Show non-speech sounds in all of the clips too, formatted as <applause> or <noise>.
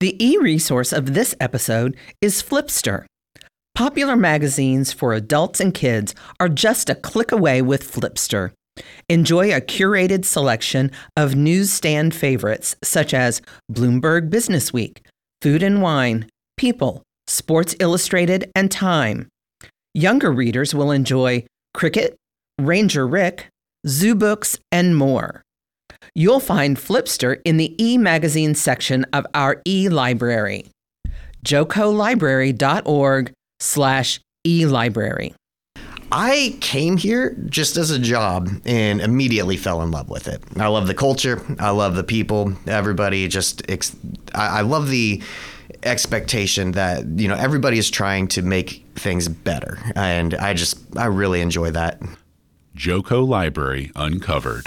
The e resource of this episode is Flipster. Popular magazines for adults and kids are just a click away with Flipster. Enjoy a curated selection of newsstand favorites such as Bloomberg Businessweek, Food and Wine, People, Sports Illustrated, and Time. Younger readers will enjoy Cricket, Ranger Rick, Zoobooks, and more. You'll find Flipster in the e magazine section of our e library, jocolibrary.org slash e library. I came here just as a job and immediately fell in love with it. I love the culture. I love the people. Everybody just, ex- I, I love the expectation that, you know, everybody is trying to make things better. And I just, I really enjoy that. Joco Library Uncovered.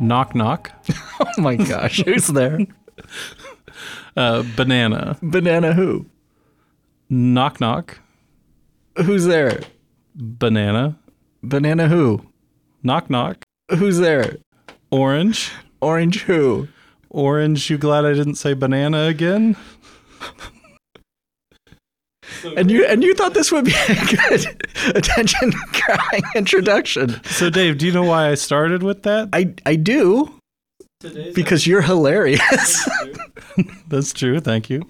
Knock knock. <laughs> Oh my gosh, who's there? <laughs> Uh, banana. Banana who? Knock knock. Who's there? Banana. Banana who? Knock knock. Who's there? Orange. Orange who? Orange. You glad I didn't say banana again? <laughs> And you and you thought this would be a good <laughs> attention grabbing introduction. So Dave, do you know why I started with that? I I do because you're hilarious. <laughs> That's true. Thank you.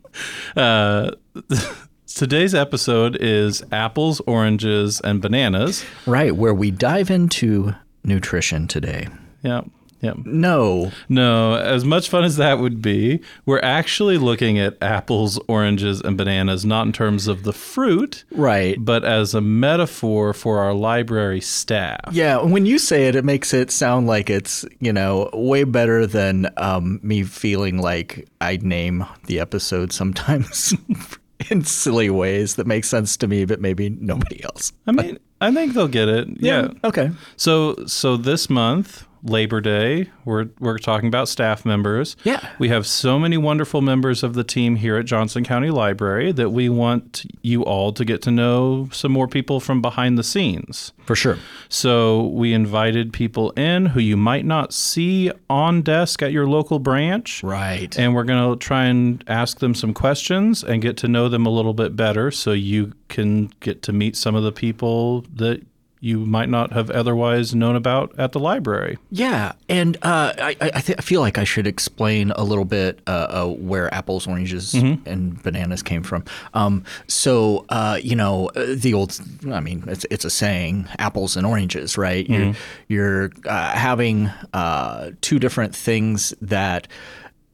Uh, <laughs> today's episode is apples, oranges, and bananas. right, where we dive into nutrition today. Yeah. Yeah. No. No, as much fun as that would be, we're actually looking at apples, oranges, and bananas, not in terms of the fruit, Right. but as a metaphor for our library staff. Yeah, when you say it, it makes it sound like it's, you know, way better than um, me feeling like I'd name the episode sometimes <laughs> in silly ways that make sense to me, but maybe nobody else. I mean, I think they'll get it. Yeah. Okay. So, so this month, Labor Day, we're we're talking about staff members. Yeah. We have so many wonderful members of the team here at Johnson County Library that we want you all to get to know some more people from behind the scenes. For sure. So we invited people in who you might not see on desk at your local branch. Right. And we're going to try and ask them some questions and get to know them a little bit better so you can get to meet some of the people that you might not have otherwise known about at the library. Yeah, and uh, I, I, th- I feel like I should explain a little bit uh, uh, where apples, oranges, and bananas came from. Um, so, uh, you know, uh, the old, I mean, it's, it's a saying, apples and oranges, right? You're, you're uh, having uh, two different things that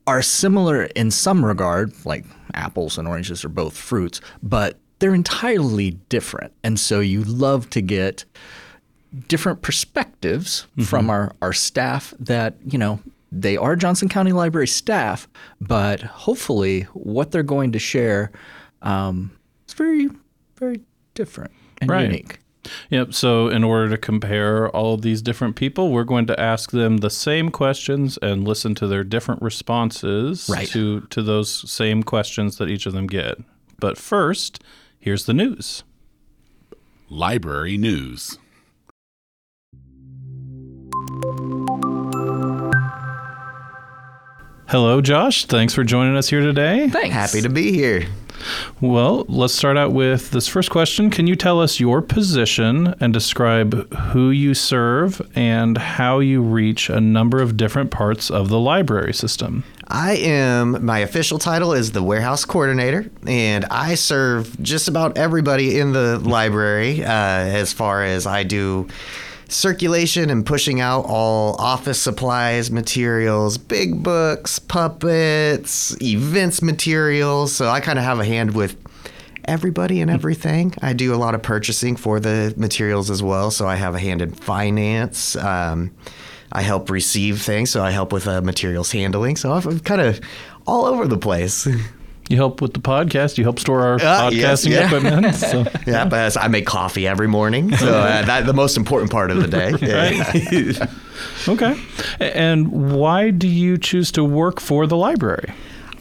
are similar in some regard, like apples and oranges are both fruits, but they're entirely different. And so you love to get different perspectives from our, our staff that, you know, they are Johnson County Library staff, but hopefully what they're going to share um, is very, very different and Right. unique. Yep. So, in order to compare all of these different people, we're going to ask them the same questions and listen to their different responses Right. to to those same questions that each of them get. But first, here's the news. Library News. Hello, Josh. Thanks for joining us here today. Thanks. Happy to be here. Well, let's start out with this first question. Can you tell us your position and describe who you serve and how you reach a number of different parts of the library system? I am, my official title is the warehouse coordinator, and I serve just about everybody in the library uh, as far as I do circulation and pushing out all office supplies, materials, big books, puppets, events materials. So I kind of have a hand with everybody and everything. I do a lot of purchasing for the materials as well, so I have a hand in finance. Um, I help receive things, so I help with uh, materials handling. So I'm kind of all over the place. You help with the podcast. You help store our Uh, yes, podcasting yeah. equipment. <laughs> So. yeah, but I make coffee every morning, so uh, that's the most important part of the day. <laughs> Yeah. <laughs> Okay. And why do you choose to work for the library?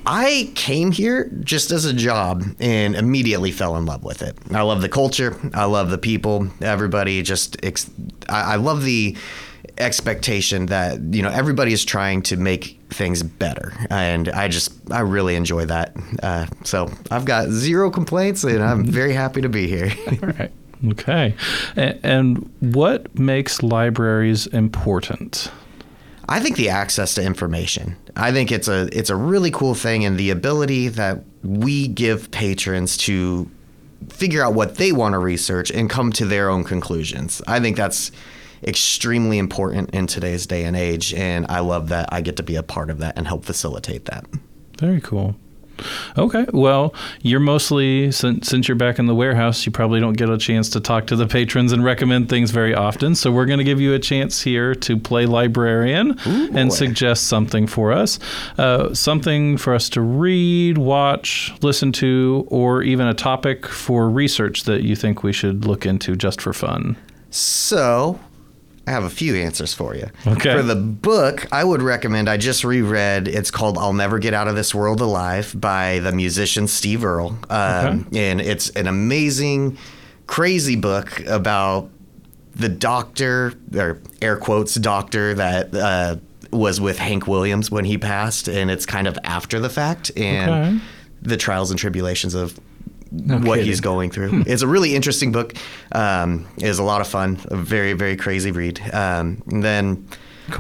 I came here just as a job and immediately fell in love with it. I love the culture. I love the people. Everybody just, ex- I, I love the expectation that, you know, everybody is trying to make things better. And I just, I really enjoy that. Uh, so I've got zero complaints and I'm <laughs> very happy to be here. All right. Okay. A- And what makes libraries important? I think the access to information. I think it's a it's a really cool thing and the ability that we give patrons to figure out what they want to research and come to their own conclusions. I think that's extremely important in today's day and age and I love that I get to be a part of that and help facilitate that. Very cool. Okay. Well, you're mostly since since you're back in the warehouse, you probably don't get a chance to talk to the patrons and recommend things very often. So we're going to give you a chance here to play librarian and boy. suggest something for us, uh, something for us to read, watch, listen to, or even a topic for research that you think we should look into just for fun. So, I have a few answers for you. Okay. For the book, I would recommend. I just reread. It's called "I'll Never Get Out of This World Alive" by the musician Steve Earle, um, and it's an amazing, crazy book about the doctor, or air quotes doctor that. Uh, was with Hank Williams when he passed, and it's kind of after the fact, and Okay. the trials and tribulations of what kidding. he's going through. It's a really interesting book. Um, it's a lot of fun. A very very crazy read. Um, and then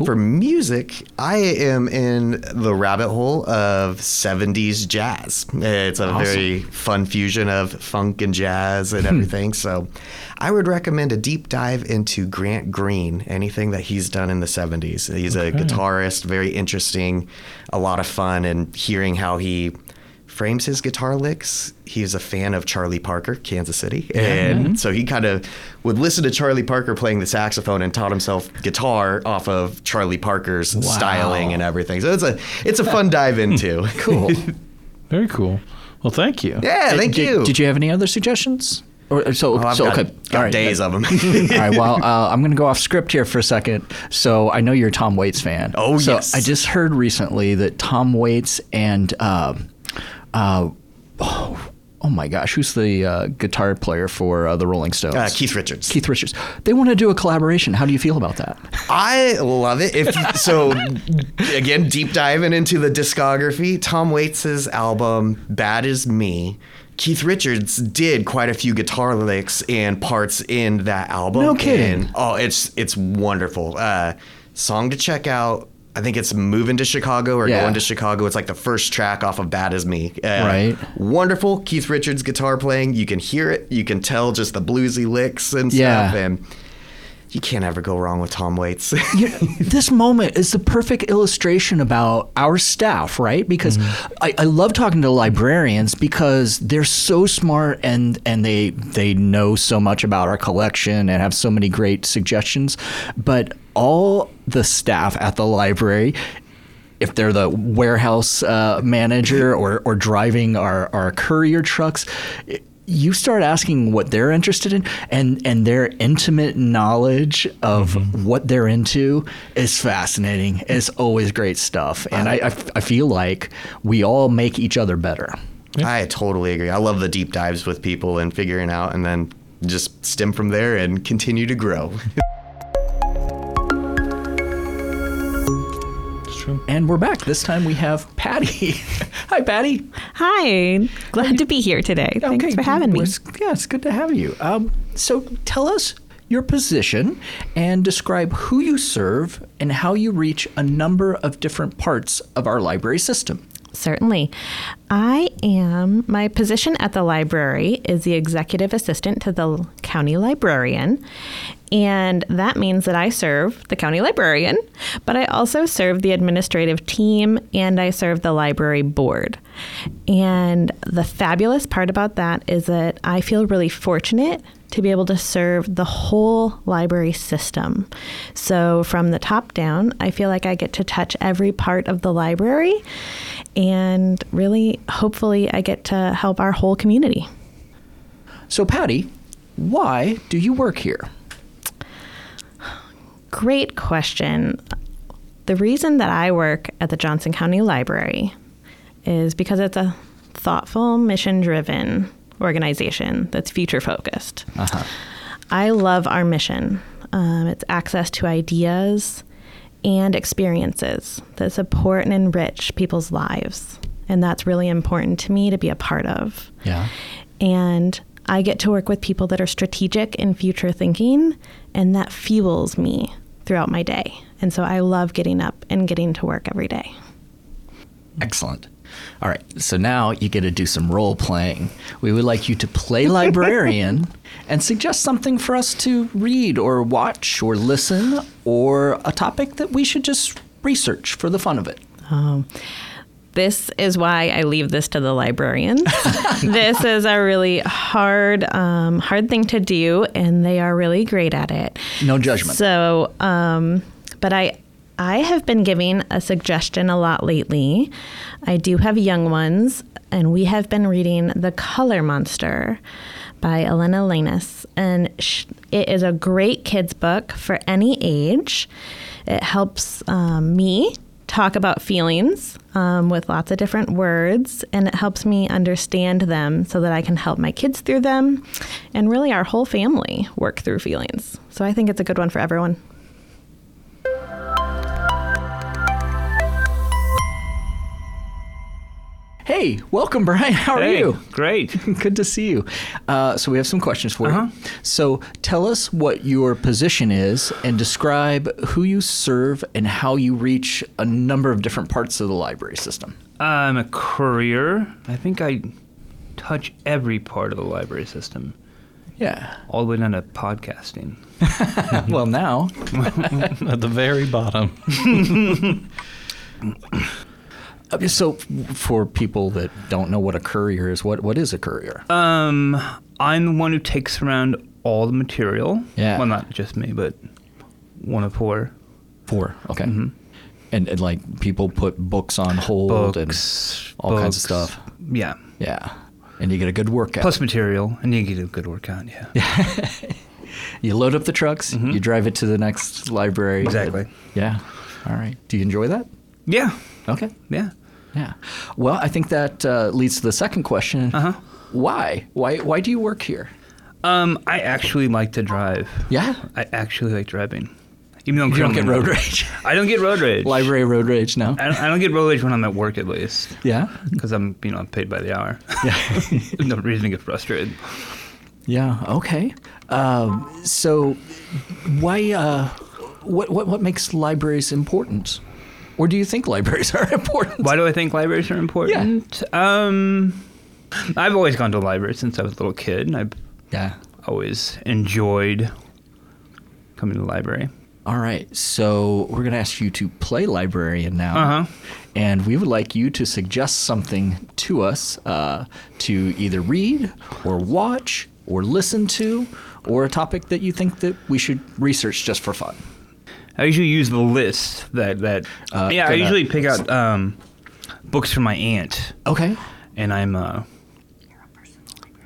for music, I am in the rabbit hole of 70s jazz. It's a very fun fusion of funk and jazz and everything. So I would recommend a deep dive into Grant Green, anything that he's done in the 70s. He's a guitarist, very interesting, a lot of fun, and hearing how he frames his guitar licks. He's a fan of Charlie Parker, Kansas City. And so he kind of would listen to Charlie Parker playing the saxophone and taught himself guitar off of Charlie Parker's styling and everything. So it's a it's a fun dive into. <laughs> Cool. Very cool. Well, thank you. yeah, thank did, you. Did you have any other suggestions? Or so, Oh, so got, okay. got All right. days of them. <laughs> All right. Well, <laughs> uh, I'm going to go off script here for a second. So I know you're a Tom Waits fan. Oh, so yes. I just heard recently that Tom Waits and uh, uh, oh, oh my gosh, who's the uh, guitar player for uh, the Rolling Stones? uh, Keith Richards. Keith Richards. They want to do a collaboration. How do you feel about that? I love it. If so, again, deep diving into the discography. Tom Waits' album "Bad As Me." Keith Richards did quite a few guitar licks and parts in that album. No kidding. And, oh, it's it's wonderful. Uh, song to check out. I think it's "Moving to Chicago" or Yeah. "Going to Chicago." It's like the first track off of "Bad As Me." Uh, Right. Wonderful. Keith Richards guitar playing. You can hear it. You can tell just the bluesy licks and Yeah. stuff. And you can't ever go wrong with Tom Waits. you <laughs> know, this moment is the perfect illustration about our staff, right? Because I, I love talking to librarians because they're so smart and and they they know so much about our collection and have so many great suggestions. But all the staff at the library if they're the warehouse uh, manager <laughs> or, or driving our, our courier trucks, you start asking what they're interested in, and, and their intimate knowledge of what they're into is fascinating. It's always great stuff. And I, I f- I feel like we all make each other better. I totally agree. I love the deep dives with people and figuring out and then just stem from there and continue to grow. <laughs> true. And we're back. This time we have Patti. <laughs> Hi, Patti. Hi, glad to be here today. Thanks for having me. Well, it's- Yeah, it's good to have you. Um, so tell us your position and describe who you serve and how you reach a number of different parts of our library system. Certainly. I am, my position at the library is the executive assistant to the county librarian. And that means that I serve the county librarian, but I also serve the administrative team and I serve the library board. And the fabulous part about that is that I feel really fortunate to be able to serve the whole library system. So, from the top down, I feel like I get to touch every part of the library and really, hopefully, I get to help our whole community. So, Patti, why do you work here? Great question. The reason that I work at the Johnson County Library is because it's a thoughtful, mission driven organization that's future focused. I love our mission. Um, it's access to ideas and experiences that support and enrich people's lives. And that's really important to me to be a part of. Yeah. And I get to work with people that are strategic and future thinking, and that fuels me throughout my day. And so I love getting up and getting to work every day. Excellent. All right, so now you get to do some role playing. We would like you to play librarian <laughs> and suggest something for us to read or watch or listen or a topic that we should just research for the fun of it. Um, this is why I leave this to the librarians. <laughs> this is a really hard, um, hard thing to do, and they are really great at it. No judgment. So, um, but I, I have been giving a suggestion a lot lately. I do have young ones, and we have been reading The Color Monster by Elena Lanis, and it is a great kids book for any age. It helps um, me talk about feelings um, with lots of different words, and it helps me understand them so that I can help my kids through them and really our whole family work through feelings. So I think it's a good one for everyone. Hey, welcome, Bryan. <laughs> How are Hey, you? Great. <laughs> Good to see you. Uh, so we have some questions for Uh-huh. you. So tell us what your position is and describe who you serve and how you reach a number of different parts of the library system. I'm a courier. I think I touch every part of the library system, Yeah. all the way down to podcasting. <laughs> well, now At the very bottom. So, for people that don't know what a courier is, what what is a courier? Um, I'm the one who takes around all the material. Yeah. Well, not just me, but one of four Four. Okay. And, and like people put books on hold and books, all kinds of stuff. Yeah. Yeah. And you get a good workout. Plus material, and you get a good workout. Yeah. <laughs> you load up the trucks, you drive it to the next library. Exactly. Yeah. All right. Do you enjoy that? Yeah. Okay. Yeah. Yeah. Well, I think that uh, leads to the second question. Uh huh. Why? Why? Why do you work here? Um, I actually like to drive. Yeah. I actually like driving. Even though I'm You don't get road rage. <laughs> I don't get road rage. Library road rage. No. I don't, I don't get road rage when I'm at work, at least. Yeah. because I'm you know I'm paid by the hour. <laughs> Yeah. <laughs> No reason to get frustrated. Yeah. Okay. Um, so, why? Uh, what, what? What makes libraries important? Or do you think libraries are <laughs> important? Why do I think libraries are important? Um, I've always gone to a library since I was a little kid, and I've Yeah. always enjoyed coming to the library. All right. So we're going to ask you to play librarian now. Uh-huh. And we would like you to suggest something to us uh, to either read or watch or listen to or a topic that you think that we should research just for fun. I usually use the list that that. Uh, yeah, I gonna- usually pick out um, books from my aunt, Okay. and I'm uh,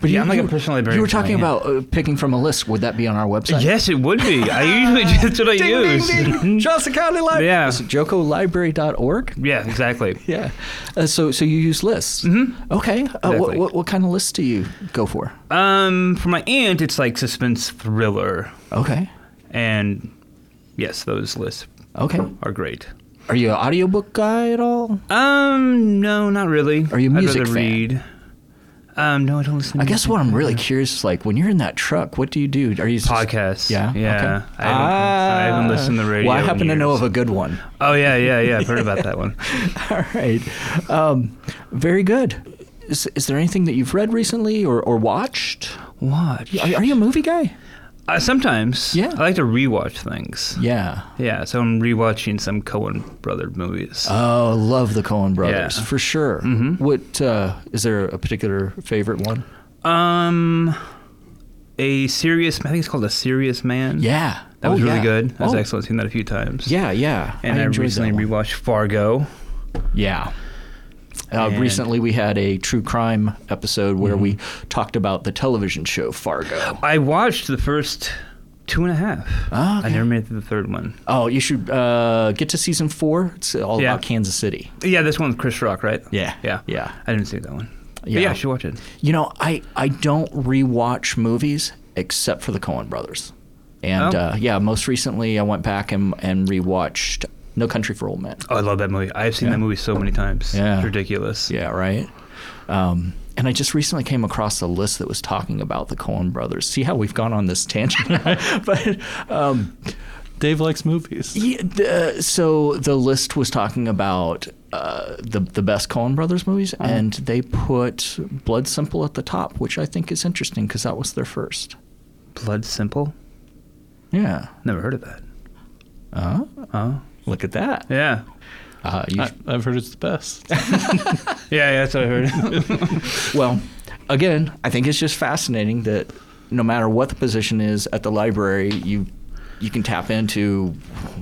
But Yeah, I'm like a personal librarian You were for my talking aunt. about uh, picking from a list. Would that be on our website? yes, it would be. I usually <laughs> <laughs> that's what I Ding, use. ding, <laughs> ding. County Library. Yeah. Is it jocolibrary.org? yeah, exactly. Yeah. Uh, so so you use lists. Mm-hmm. Okay. Uh, what, Exactly. what what kind of lists do you go for? Um, for my aunt, it's like suspense thriller, Okay. and yes, those lists Okay. are great. Are you an audiobook guy at all? Um, no, not really. Are you a I'd music rather fan? read. Um, no, I don't listen. I guess what I'm really curious is like when you're in that truck, what do you do? Are you podcasts. Yeah. yeah. Okay. I, haven't, I haven't listened to the radio. Well, I happen to know of a good one. Oh yeah, yeah, yeah. I've heard about that one. <laughs> All right. Um, very good. Is, is there anything that you've read recently or, or watched? Watch. Are, are you a movie guy? Uh, sometimes. Yeah. I like to rewatch things. Yeah. Yeah. So I'm rewatching some Coen brother movies. Oh, love the Coen brothers Yeah. for sure. Mm-hmm. What uh, is there a particular favorite one? um, a serious. I think it's called a serious man. Yeah, That was Oh, really yeah. good. That was Oh, excellent. Seen that a few times. Yeah, yeah. And I, enjoyed recently rewatched Fargo. Yeah. Uh, recently, we had a true crime episode where we Mm-hmm. talked about the television show Fargo. I watched the first two and a half. Ah, okay. I never made it to the third one. Oh, you should uh, get to season four. It's all Yeah. about Kansas City. Yeah, this one's Chris Rock, right? Yeah, Yeah. yeah. I didn't see that one. Yeah. yeah, I should watch it. You know, I, I don't rewatch movies except for the Coen brothers. And Oh. uh, yeah, most recently I went back and, and rewatched No Country for Old Men. Oh, I love that movie. I've seen Yeah. that movie so many times. Yeah. It's ridiculous. Yeah, right. Um, and I just recently came across a list that was talking about the Coen brothers. See how we've gone on this tangent, <laughs> but um, Dave likes movies. yeah, the, so the list was talking about uh, the the best Coen brothers movies, and they put Blood Simple at the top, which I think is interesting because that was their first. Blood Simple. Yeah. Never heard of that. Uh, Oh, look at that. yeah. Uh, you I, I've heard it's the best. <laughs> Yeah, yeah, that's what I heard. <laughs> Well, again, I think it's just fascinating that no matter what the position is at the library, you you can tap into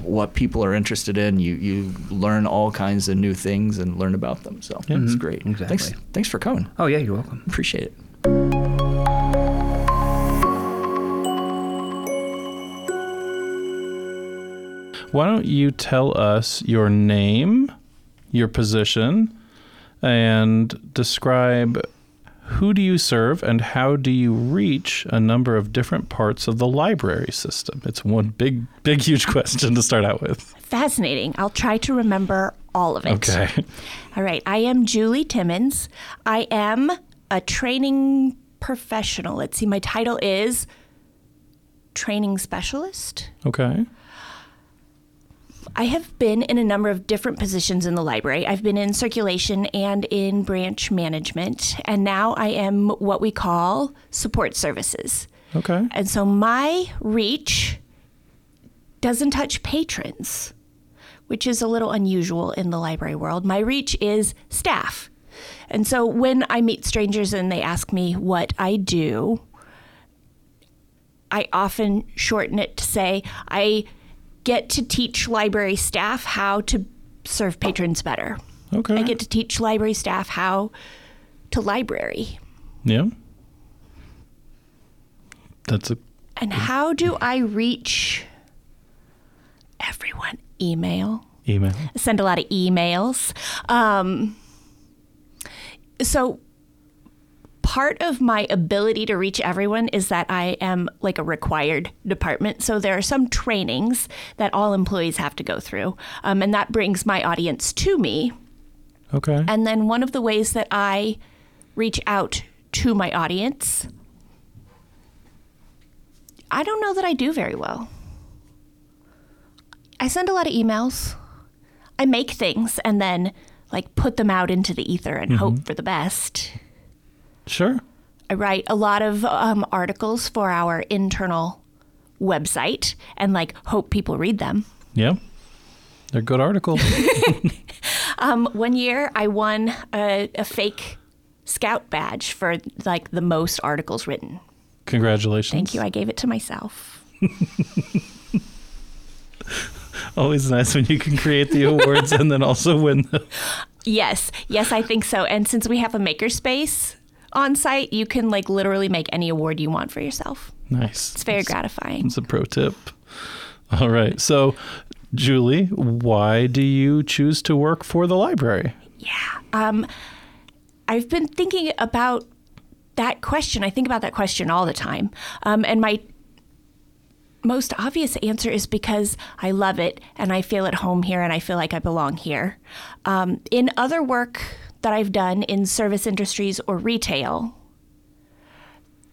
what people are interested in. You you learn all kinds of new things and learn about them. So it's Mhm, great. exactly. Thanks, thanks for coming. oh, yeah, you're welcome. Appreciate it. Why don't you tell us your name, your position, and describe who do you serve and how do you reach a number of different parts of the library system? It's one big, big, huge question to start out with. Fascinating. I'll try to remember all of it. Okay. <laughs> All right. I am Julie Timmons. I am a training professional. Let's see, my title is training specialist. Okay. I have been in a number of different positions in the library. I've been in circulation and in branch management, and now I am what we call support services. Okay. And so my reach doesn't touch patrons, which is a little unusual in the library world. My reach is staff. And so when I meet strangers and they ask me what I do, I often shorten it to say I get to teach library staff how to serve patrons better. Okay. I get to teach library staff how to library. yeah. That's a And how do I reach everyone? Email. email. I send a lot of emails. Um, so part of my ability to reach everyone is that I am like a required department. So there are some trainings that all employees have to go through, um, and that brings my audience to me. Okay. And then one of the ways that I reach out to my audience, I don't know that I do very well. I send a lot of emails. I make things and then like put them out into the ether and hope for the best. Sure. I write a lot of um, articles for our internal website and like hope people read them. Yeah. They're good articles. <laughs> Um, one year I won a, a fake scout badge for like the most articles written. Congratulations. Thank you. I gave it to myself. <laughs> Always nice when you can create the awards and then also win them. <laughs> Yes, yes, I think so. And since we have a makerspace on site, you can like literally make any award you want for yourself. Nice. It's very gratifying. It's a pro tip. All right. So, Julie, why do you choose to work for the library? Yeah. Um, I've been thinking about that question. I think about that question all the time. Um, and my most obvious answer is because I love it and I feel at home here and I feel like I belong here. Um, in other work that I've done in service industries or retail,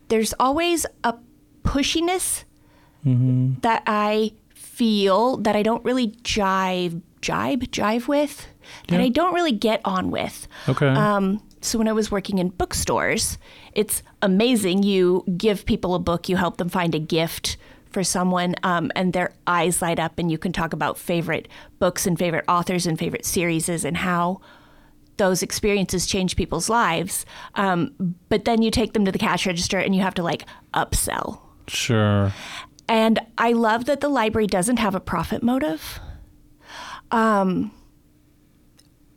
there's always a pushiness that I feel that I don't really jive, jibe, jive with, that I don't really get on with. Okay. Um, so when I was working in bookstores, it's amazing. You give people a book, you help them find a gift for someone, um, and their eyes light up, and you can talk about favorite books and favorite authors and favorite series and how those experiences change people's lives. Um, but then you take them to the cash register and you have to like upsell. Sure. And I love that the library doesn't have a profit motive. Um,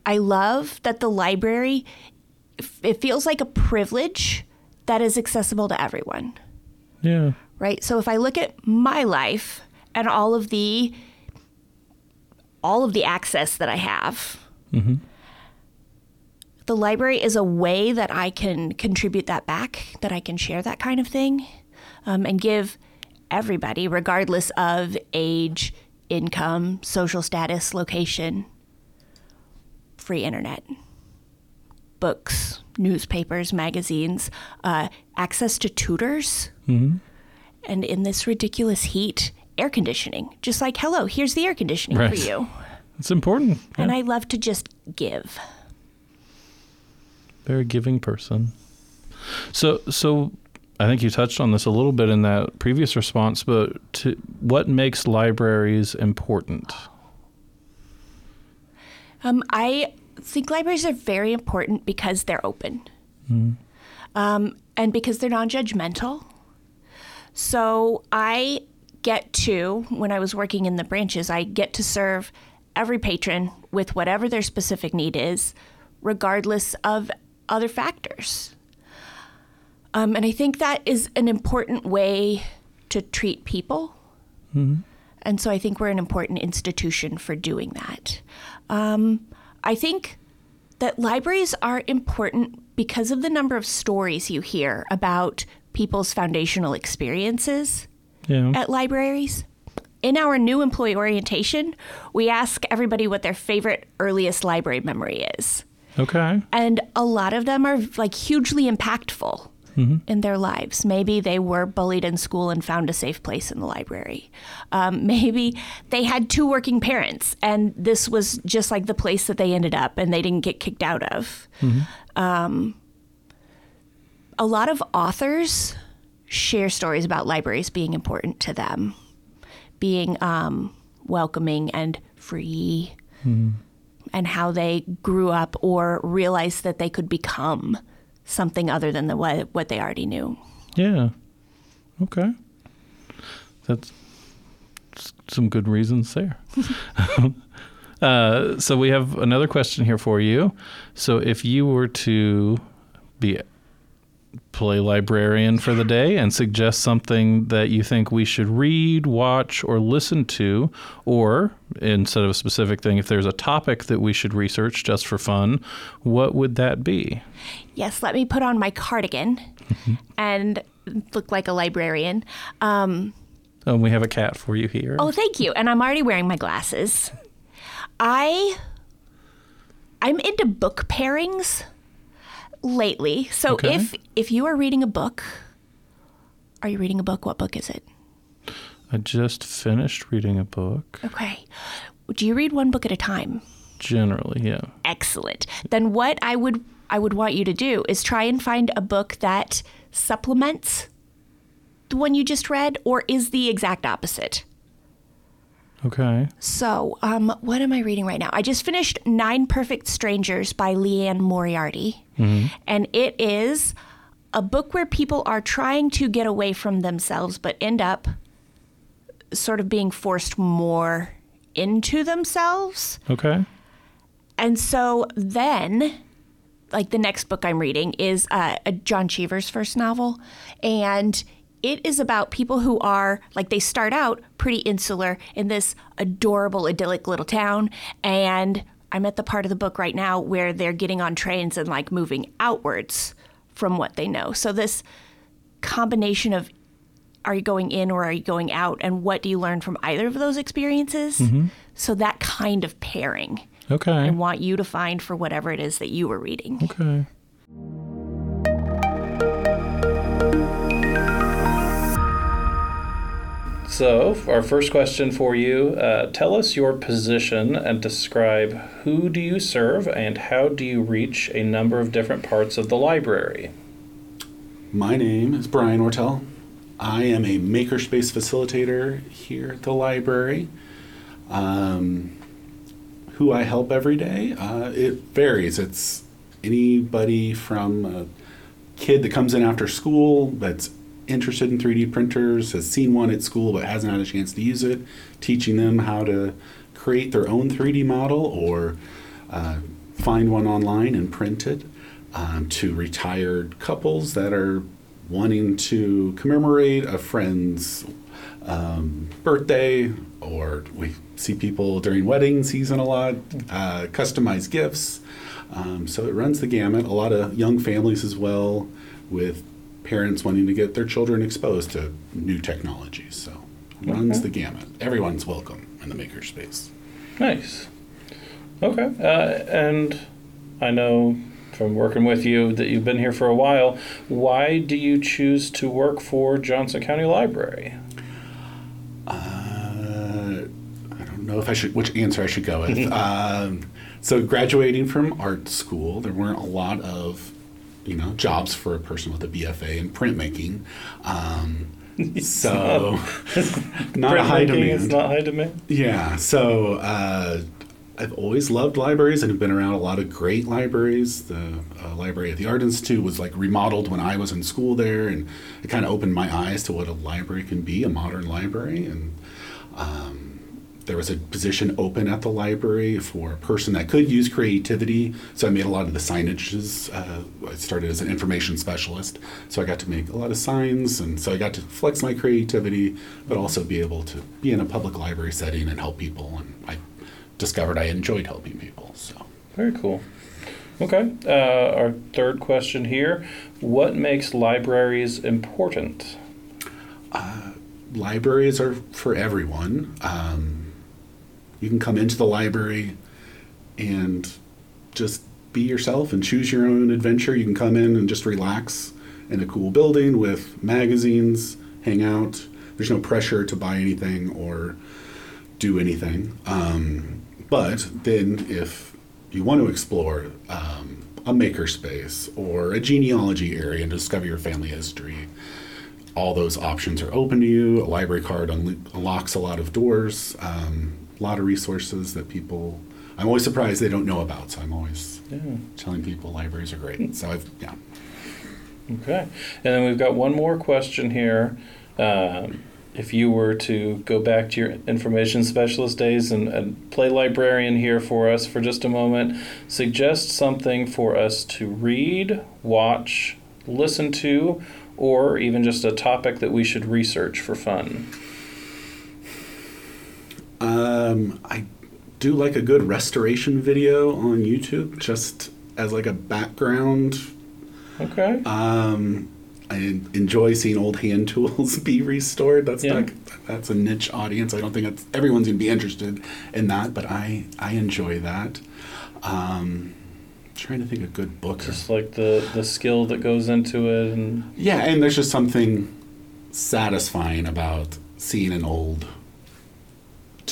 I love that the library, it feels like a privilege that is accessible to everyone, Yeah. right? So if I look at my life and all of the all of the access that I have, the library is a way that I can contribute that back, that I can share that kind of thing, um, and give everybody, regardless of age, income, social status, location, free internet, books, newspapers, magazines, uh, access to tutors, and in this ridiculous heat, air conditioning. Just like, hello, here's the air conditioning Right. for you. It's important. And I love to just give. Very giving person. So, so I think you touched on this a little bit in that previous response, but to, what makes libraries important? Um, I think libraries are very important because they're open um, and because they're non judgmental. So I get to, when I was working in the branches, I get to serve every patron with whatever their specific need is, regardless of other factors. Um, and I think that is an important way to treat people. And so I think we're an important institution for doing that. Um, I think that libraries are important because of the number of stories you hear about people's foundational experiences Yeah. at libraries. In our new employee orientation, we ask everybody what their favorite earliest library memory is. Okay. And a lot of them are like hugely impactful in their lives. Maybe they were bullied in school and found a safe place in the library. Um, <laughs> maybe they had two working parents and this was just like the place that they ended up and they didn't get kicked out of. Um, a lot of authors share stories about libraries being important to them, being um, welcoming and free and how they grew up or realized that they could become something other than the, what, what they already knew. Yeah. Okay. That's some good reasons there. <laughs> uh, so we have another question here for you. So if you were to be play librarian for the day and suggest something that you think we should read, watch, or listen to, or instead of a specific thing, if there's a topic that we should research just for fun, what would that be? Yes, let me put on my cardigan <laughs> and look like a librarian. Um, And we have a cat for you here. oh, thank you. And I'm already wearing my glasses. I I'm into book pairings lately. So Okay. if if you are reading a book, are you reading a book? What book is it? I just finished reading a book. Okay. Do you read one book at a time? Generally, yeah. excellent. Then what I would I would want you to do is try and find a book that supplements the one you just read or is the exact opposite. Okay. So, um, what am I reading right now? I just finished Nine Perfect Strangers by Liane Moriarty. And it is a book where people are trying to get away from themselves but end up sort of being forced more into themselves. Okay. And so then, like the next book I'm reading is uh, a John Cheever's first novel, and it is about people who are like they start out pretty insular in this adorable, idyllic little town, and I'm at the part of the book right now where they're getting on trains and like moving outwards from what they know. So this combination of are you going in or are you going out, and what do you learn from either of those experiences? Mm-hmm. So that kind of pairing. Okay. I want you to find for whatever it is that you were reading. Okay. So, our first question for you uh, tell us your position and describe who do you serve and how do you reach a number of different parts of the library? My name is Brian Ortel. I am a makerspace facilitator here at the library. Um, who I help every day, uh, it varies. It's anybody from a kid that comes in after school that's interested in 3D printers, has seen one at school but hasn't had a chance to use it, teaching them how to create their own 3D model or uh, find one online and print it, um, to retired couples that are wanting to commemorate a friend's um, birthday, or we see people during wedding season a lot, uh, customized gifts. Um, so it runs the gamut. A lot of young families as well, with parents wanting to get their children exposed to new technologies. So runs the gamut. Everyone's welcome. in the makerspace. Nice. Okay. Uh, and I know from working with you that you've been here for a while. Why do you choose to work for Johnson County Library? Uh, I don't know if I should which answer I should go with. um, so graduating from art school, there weren't a lot of you know jobs for a person with a BFA in printmaking. Um, <laughs> so <laughs> not a high demand. is not high demand. Yeah, so uh, I've always loved libraries and have been around a lot of great libraries. The uh, library at the Art Institute was like remodeled when I was in school there, and it kind of opened my eyes to what a library can be, a modern library. And um, there was a position open at the library for a person that could use creativity. So I made a lot of the signages. Uh, I started as an information specialist, so I got to make a lot of signs, and so I got to flex my creativity, but also be able to be in a public library setting and help people. And I discovered I enjoyed helping people. So Very cool. Okay. Uh, our third question here What makes libraries important? libraries are for everyone. Um, you can come into the library and just be yourself and choose your own adventure. You can come in and just relax in a cool building with magazines, hang out. There's no pressure to buy anything or do anything. Um, but then, if you want to explore um, a makerspace or a genealogy area and discover your family history, all those options are open to you. A library card unlo- unlocks a lot of doors, um, lot of resources that people. I'm always surprised they don't know about. So I'm always yeah. telling people libraries are great. So I've yeah. Okay. And then we've got one more question here. Um, if you were to go back to your information specialist days and, and play librarian here for us for just a moment, suggest something for us to read, watch, listen to, or even just a topic that we should research for fun. Um, I do like a good restoration video on YouTube, just as like a background. Okay. Um, I enjoy seeing old hand <laughs> tools be restored. That's Yeah. not, that's a niche audience. I don't think that's, everyone's gonna be interested in that, but I I enjoy that. Um, trying to think of good books. just like the, the skill that goes into it and Yeah, and there's just something satisfying about seeing an old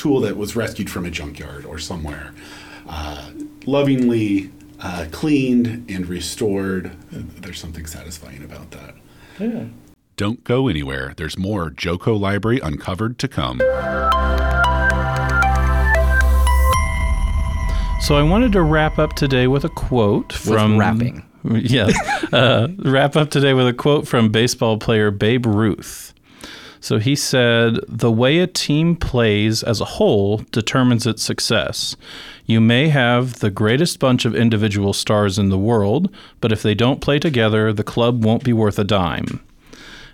tool that was rescued from a junkyard or somewhere, uh, lovingly uh, cleaned and restored. There's something satisfying about that. yeah. Don't go anywhere. There's more Joco Library Uncovered to come. So I wanted to wrap up today with a quote from rapping. <laughs> Yes, uh, wrap up today with a quote from baseball player Babe Ruth. So he said, "The way a team plays as a whole determines its success. You may have the greatest bunch of individual stars in the world, but if they don't play together, the club won't be worth a dime."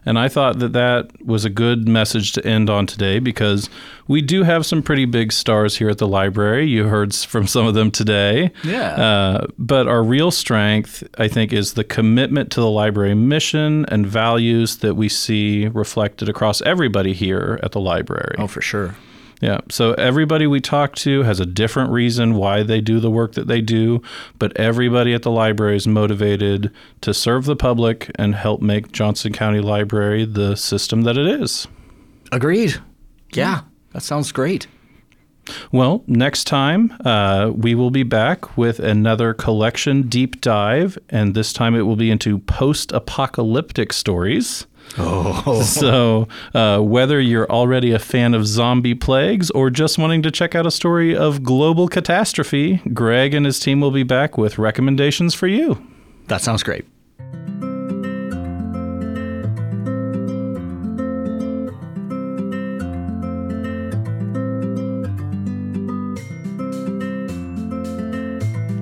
And I thought that that was a good message to end on today because we do have some pretty big stars here at the library. You heard from some of them today. Yeah. Uh, but our real strength, I think, is the commitment to the library mission and values that we see reflected across everybody here at the library. Oh, for sure. Yeah. So everybody we talk to has a different reason why they do the work that they do, but everybody at the library is motivated to serve the public and help make Johnson County Library the system that it is. Agreed. Yeah, that sounds great. Well, next time uh, we will be back with another collection deep dive, and this time it will be into post apocalyptic stories. Oh. <laughs> So, uh, whether you're already a fan of zombie plagues or just wanting to check out a story of global catastrophe, Greg and his team will be back with recommendations for you. That sounds great.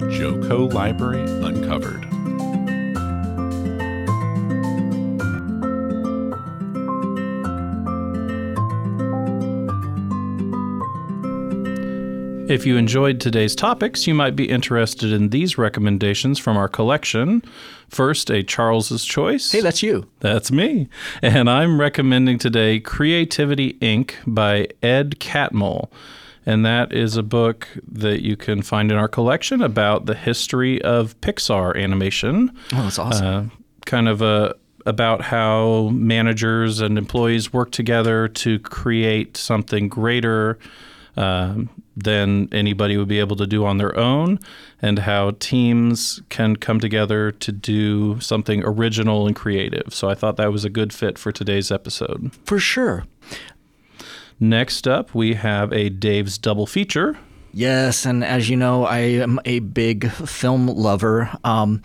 Joco Library Uncovered. If you enjoyed today's topics, you might be interested in these recommendations from our collection. First, a Charles's Choice. Hey, that's you. That's me. And I'm recommending today Creativity Inc. by Ed Catmull. and that is a book that you can find in our collection about the history of Pixar animation. Oh, that's awesome. Uh, kind of a about how managers and employees work together to create something greater um, than anybody would be able to do on their own, and how teams can come together to do something original and creative. So I thought that was a good fit for today's episode. For sure. Next up, we have a Dave's double feature. Yes, and as you know, I am a big film lover. Um,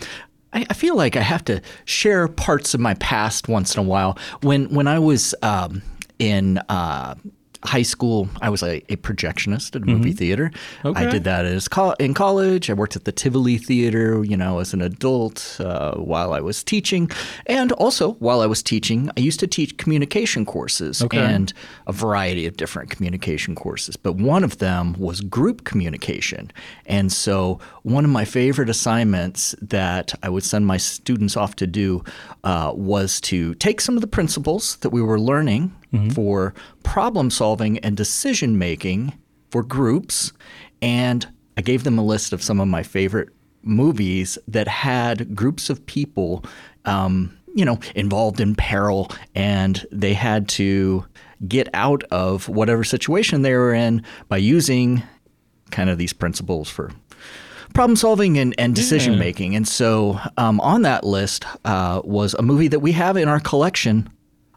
I, I, feel like I have to share parts of my past once in a while. When when I was um, in uh, high school, I was a, a projectionist at a movie mm-hmm. theater. Okay. I did that as co- in college. I worked at the Tivoli Theater, you know, as an adult uh, while I was teaching, and also while I was teaching, I used to teach communication courses okay. and a variety of different communication courses. But one of them was group communication, and so one of my favorite assignments that I would send my students off to do uh, was to take some of the principles that we were learning mm-hmm. for problem solving and decision making for groups. And I gave them a list of some of my favorite movies that had groups of people, um, you know, involved in peril, and they had to get out of whatever situation they were in by using kind of these principles for problem solving and, and decision making. And so um, on that list uh, was a movie that we have in our collection,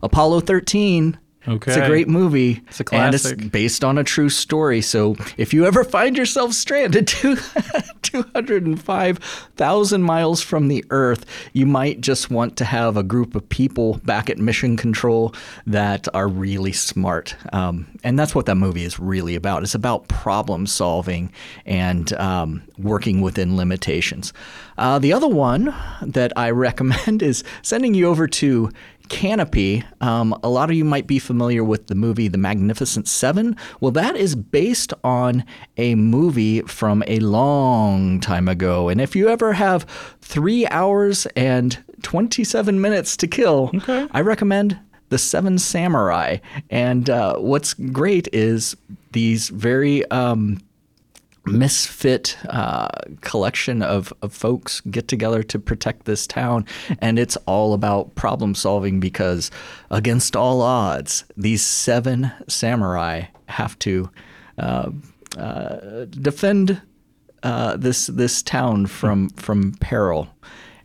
Apollo 13. Okay. It's a great movie. It's a classic. And it's based on a true story. So if you ever find yourself stranded <laughs> 205,000 miles from the Earth, you might just want to have a group of people back at mission control that are really smart. Um, and that's what that movie is really about. It's about problem solving and um, working within limitations. Uh, the other one that I <laughs> recommend is sending you over to Kanopy, um, a lot of you might be familiar with the movie The Magnificent Seven. Well, that is based on a movie from a long time ago. And if you ever have three hours and 27 minutes to kill, okay. I recommend The Seven Samurai. And uh, what's great is these very um, misfit uh, collection of, of folks get together to protect this town. And it's all about problem solving because, against all odds, these seven samurai have to uh, uh, defend uh, this this town from from peril.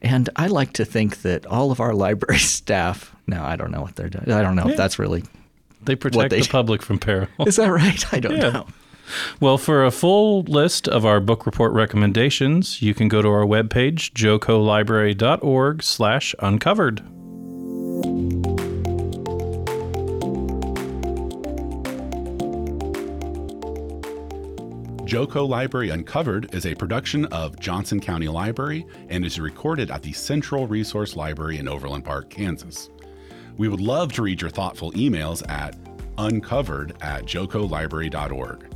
And I like to think that all of our library <laughs> staff. No, I don't know what they're doing. I don't know yeah. if that's really. They protect they, the <laughs> public from peril. Is that right? I don't yeah. know. Well, for a full list of our book report recommendations, you can go to our webpage, jocolibrary.org slash uncovered. Joco Library Uncovered is a production of Johnson County Library and is recorded at the Central Resource Library in Overland Park, Kansas. We would love to read your thoughtful emails at uncovered at jocolibrary.org.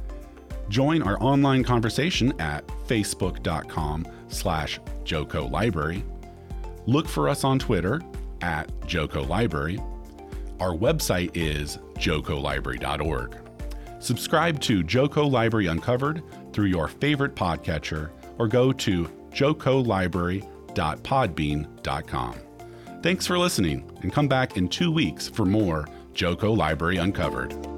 Join our online conversation at facebook.com slash Joco Library. Look for us on Twitter at Joco Library. Our website is jocolibrary.org. Subscribe to Joco Library Uncovered through your favorite podcatcher or go to jocolibrary.podbean.com. Thanks for listening and come back in two weeks for more Joco Library Uncovered.